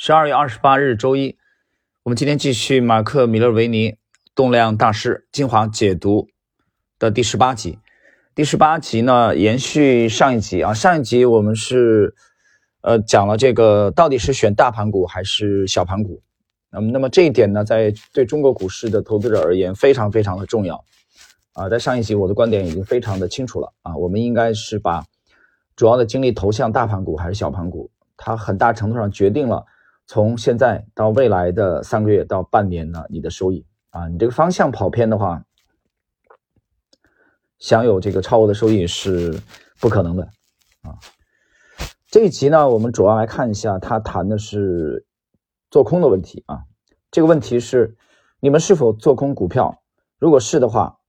十二月二十八日周一，我们今天继续马克·米勒维尼动量大师精华解读的第十八集。第十八集呢，延续上一集啊，上一集我们是呃讲了这个到底是选大盘股还是小盘股。那么，那么这一点呢，在对中国股市的投资者而言非常非常的重要啊。在上一集我的观点已经非常的清楚了啊，我们应该是把主要的精力投向大盘股还是小盘股，它很大程度上决定了。从现在到未来的三个月到半年呢，你的收益啊，你这个方向跑偏的话，享有这个超额的收益是不可能的啊。这一集呢，我们主要来看一下，他谈的是做空的问题啊。这个问题是你们是否做空股票？如果是的话，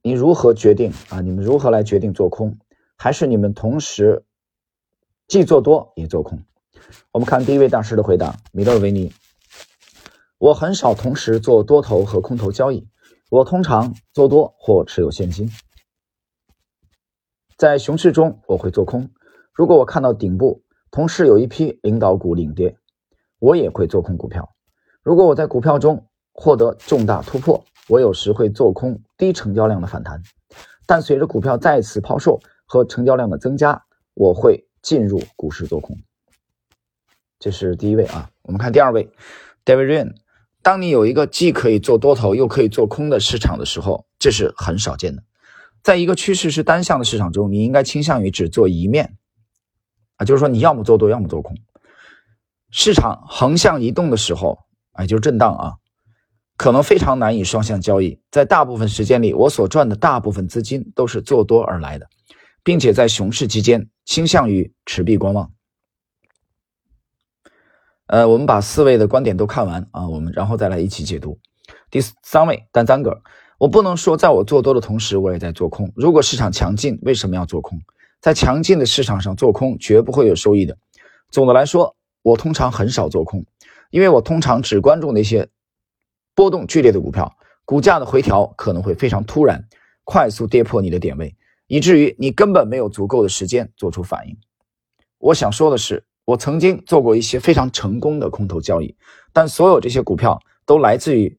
你如何决定啊？你们如何来决定做空？还是你们同时既做多也做空？我们看第一位大师的回答：米勒维尼，我很少同时做多头和空头交易，我通常做多或持有现金。在熊市中，我会做空。如果我看到顶部，同时有一批领导股领跌，我也会做空股票。如果我在股票中获得重大突破，我有时会做空低成交量的反弹。但随着股票再次抛售和成交量的增加，我会进入股市做空。这是第一位啊，我们看第二位，David Ryan。当你有一个既可以做多头又可以做空的市场的时候，这是很少见的。在一个趋势是单向的市场中，你应该倾向于只做一面啊，就是说你要么做多，要么做空。市场横向移动的时候，哎，就是震荡啊，可能非常难以双向交易。在大部分时间里，我所赚的大部分资金都是做多而来的，并且在熊市期间倾向于持币观望。呃，我们把四位的观点都看完啊，我们然后再来一起解读。第三位，丹赞格，我不能说在我做多的同时，我也在做空。如果市场强劲，为什么要做空？在强劲的市场上做空，绝不会有收益的。总的来说，我通常很少做空，因为我通常只关注那些波动剧烈的股票，股价的回调可能会非常突然，快速跌破你的点位，以至于你根本没有足够的时间做出反应。我想说的是。我曾经做过一些非常成功的空头交易，但所有这些股票都来自于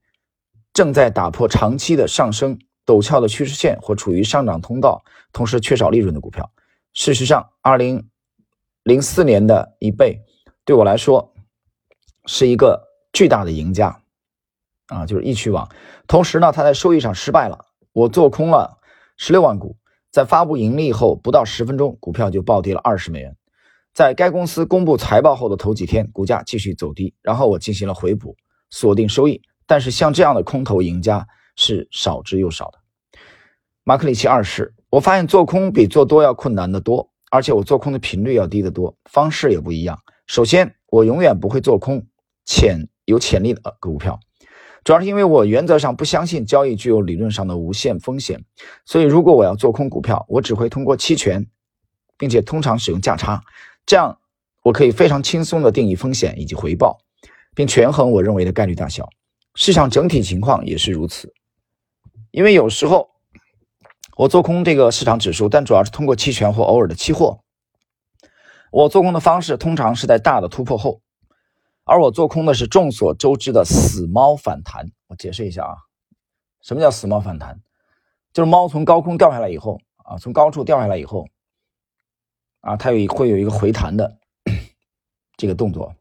正在打破长期的上升陡峭的趋势线或处于上涨通道，同时缺少利润的股票。事实上，二零零四年的一倍对我来说是一个巨大的赢家啊，就是易趣网。同时呢，它在收益上失败了。我做空了十六万股，在发布盈利后不到十分钟，股票就暴跌了二十美元。在该公司公布财报后的头几天，股价继续走低，然后我进行了回补，锁定收益。但是像这样的空头赢家是少之又少的。马克里奇二世，我发现做空比做多要困难得多，而且我做空的频率要低得多，方式也不一样。首先，我永远不会做空潜有潜力的股票，主要是因为我原则上不相信交易具有理论上的无限风险。所以，如果我要做空股票，我只会通过期权，并且通常使用价差。这样，我可以非常轻松地定义风险以及回报，并权衡我认为的概率大小。市场整体情况也是如此。因为有时候我做空这个市场指数，但主要是通过期权或偶尔的期货。我做空的方式通常是在大的突破后，而我做空的是众所周知的死猫反弹。我解释一下啊，什么叫死猫反弹？就是猫从高空掉下来以后啊，从高处掉下来以后。啊，它有会有一个回弹的这个动作，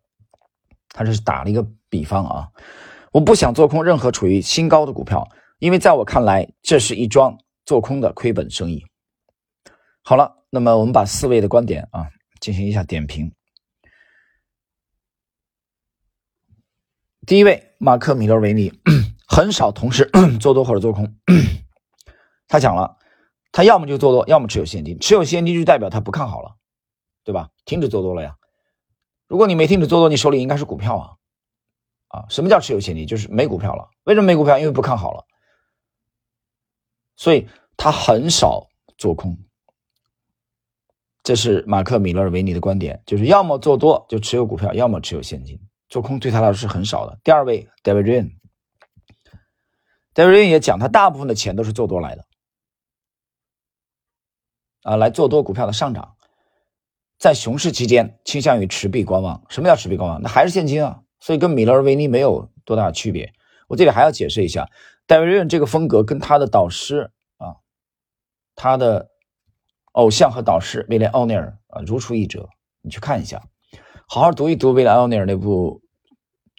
它是打了一个比方啊。我不想做空任何处于新高的股票，因为在我看来，这是一桩做空的亏本生意。好了，那么我们把四位的观点啊进行一下点评。第一位，马克·米勒维尼 很少同时 做多或者做空，他讲了。他要么就做多，要么持有现金。持有现金就代表他不看好了，对吧？停止做多了呀。如果你没停止做多，你手里应该是股票啊。啊，什么叫持有现金？就是没股票了。为什么没股票？因为不看好了。所以他很少做空。这是马克·米勒维尼的观点，就是要么做多就持有股票，要么持有现金。做空对他来说是很少的。第二位，David Rian。David Ryan 也讲，他大部分的钱都是做多来的。啊，来做多股票的上涨，在熊市期间倾向于持币观望。什么叫持币观望？那还是现金啊，所以跟米勒维尼没有多大区别。我这里还要解释一下，戴维·瑞恩这个风格跟他的导师啊，他的偶像和导师威廉·奥尼尔啊如出一辙。你去看一下，好好读一读威廉·奥尼尔那部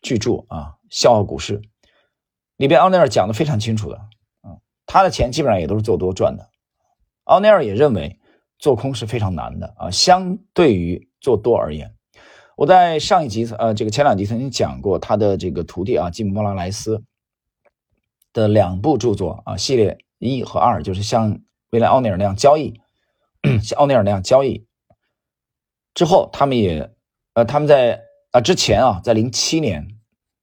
巨著啊《笑傲股市》，里边奥尼尔讲的非常清楚的。他的钱基本上也都是做多赚的，奥尼尔也认为做空是非常难的啊，相对于做多而言，我在上一集呃这个前两集曾经讲过他的这个徒弟啊吉姆·莫拉莱斯的两部著作啊系列一和二，就是像威廉·奥尼尔那样交易，像奥尼尔那样交易之后，他们也呃他们在啊之前啊在零七年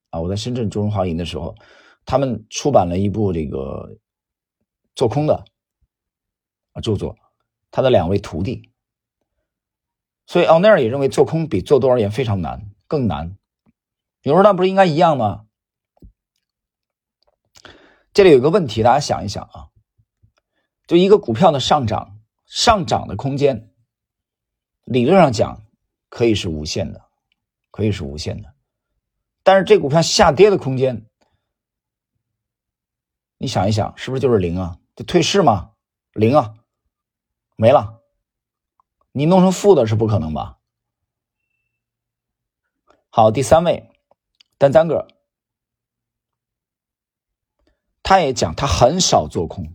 啊我在深圳中荣华营的时候，他们出版了一部这个。做空的著作，他的两位徒弟，所以奥尼尔也认为做空比做多而言非常难，更难。有人说那不是应该一样吗？这里有个问题，大家想一想啊，就一个股票的上涨，上涨的空间，理论上讲可以是无限的，可以是无限的，但是这股票下跌的空间，你想一想，是不是就是零啊？就退市吗？零啊，没了。你弄成负的是不可能吧？好，第三位，丹赞格，他也讲他很少做空，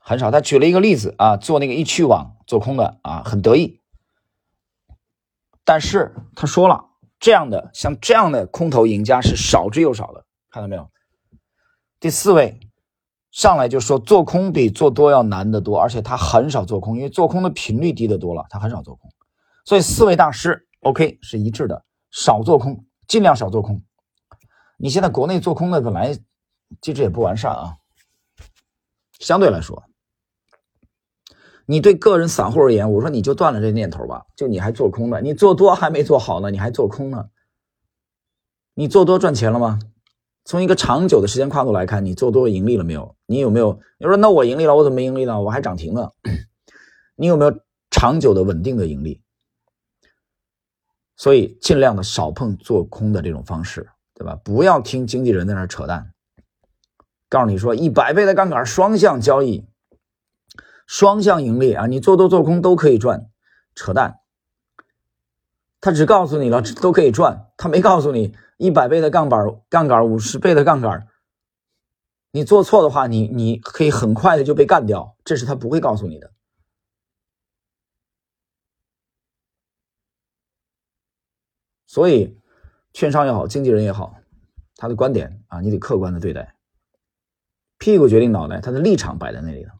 很少。他举了一个例子啊，做那个易趣网做空的啊，很得意。但是他说了，这样的像这样的空头赢家是少之又少的，看到没有？第四位。上来就说做空比做多要难得多，而且他很少做空，因为做空的频率低得多了，他很少做空。所以四位大师 OK 是一致的，少做空，尽量少做空。你现在国内做空的本来机制也不完善啊，相对来说，你对个人散户而言，我说你就断了这念头吧，就你还做空呢？你做多还没做好呢，你还做空呢？你做多赚钱了吗？从一个长久的时间跨度来看，你做多盈利了没有？你有没有？你说那我盈利了，我怎么没盈利呢？我还涨停了。你有没有长久的稳定的盈利？所以尽量的少碰做空的这种方式，对吧？不要听经纪人在那扯淡，告诉你说一百倍的杠杆双向交易，双向盈利啊，你做多做空都可以赚，扯淡。他只告诉你了都可以赚，他没告诉你。一百倍的杠杆，杠杆五十倍的杠杆，你做错的话，你你可以很快的就被干掉，这是他不会告诉你的。所以，券商也好，经纪人也好，他的观点啊，你得客观的对待。屁股决定脑袋，他的立场摆在那里了。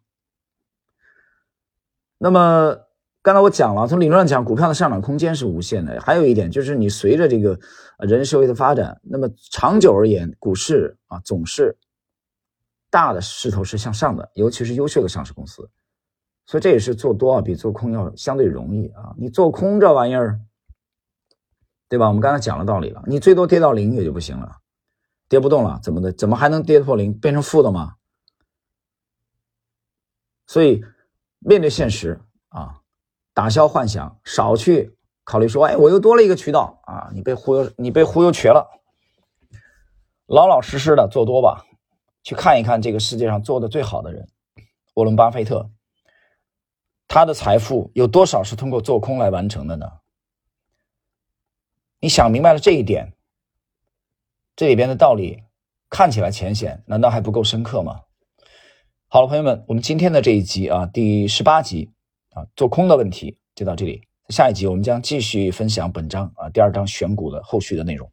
那么。刚才我讲了，从理论上讲，股票的上涨空间是无限的。还有一点就是，你随着这个人社会的发展，那么长久而言，股市啊总是大的势头是向上的，尤其是优秀的上市公司。所以这也是做多啊比做空要相对容易啊。你做空这玩意儿，对吧？我们刚才讲了道理了，你最多跌到零也就不行了，跌不动了，怎么的？怎么还能跌破零，变成负的吗？所以面对现实啊。打消幻想，少去考虑说，哎，我又多了一个渠道啊！你被忽悠，你被忽悠瘸了。老老实实的做多吧，去看一看这个世界上做的最好的人，沃伦·巴菲特，他的财富有多少是通过做空来完成的呢？你想明白了这一点，这里边的道理看起来浅显，难道还不够深刻吗？好了，朋友们，我们今天的这一集啊，第十八集。啊，做空的问题就到这里。下一集我们将继续分享本章啊第二章选股的后续的内容。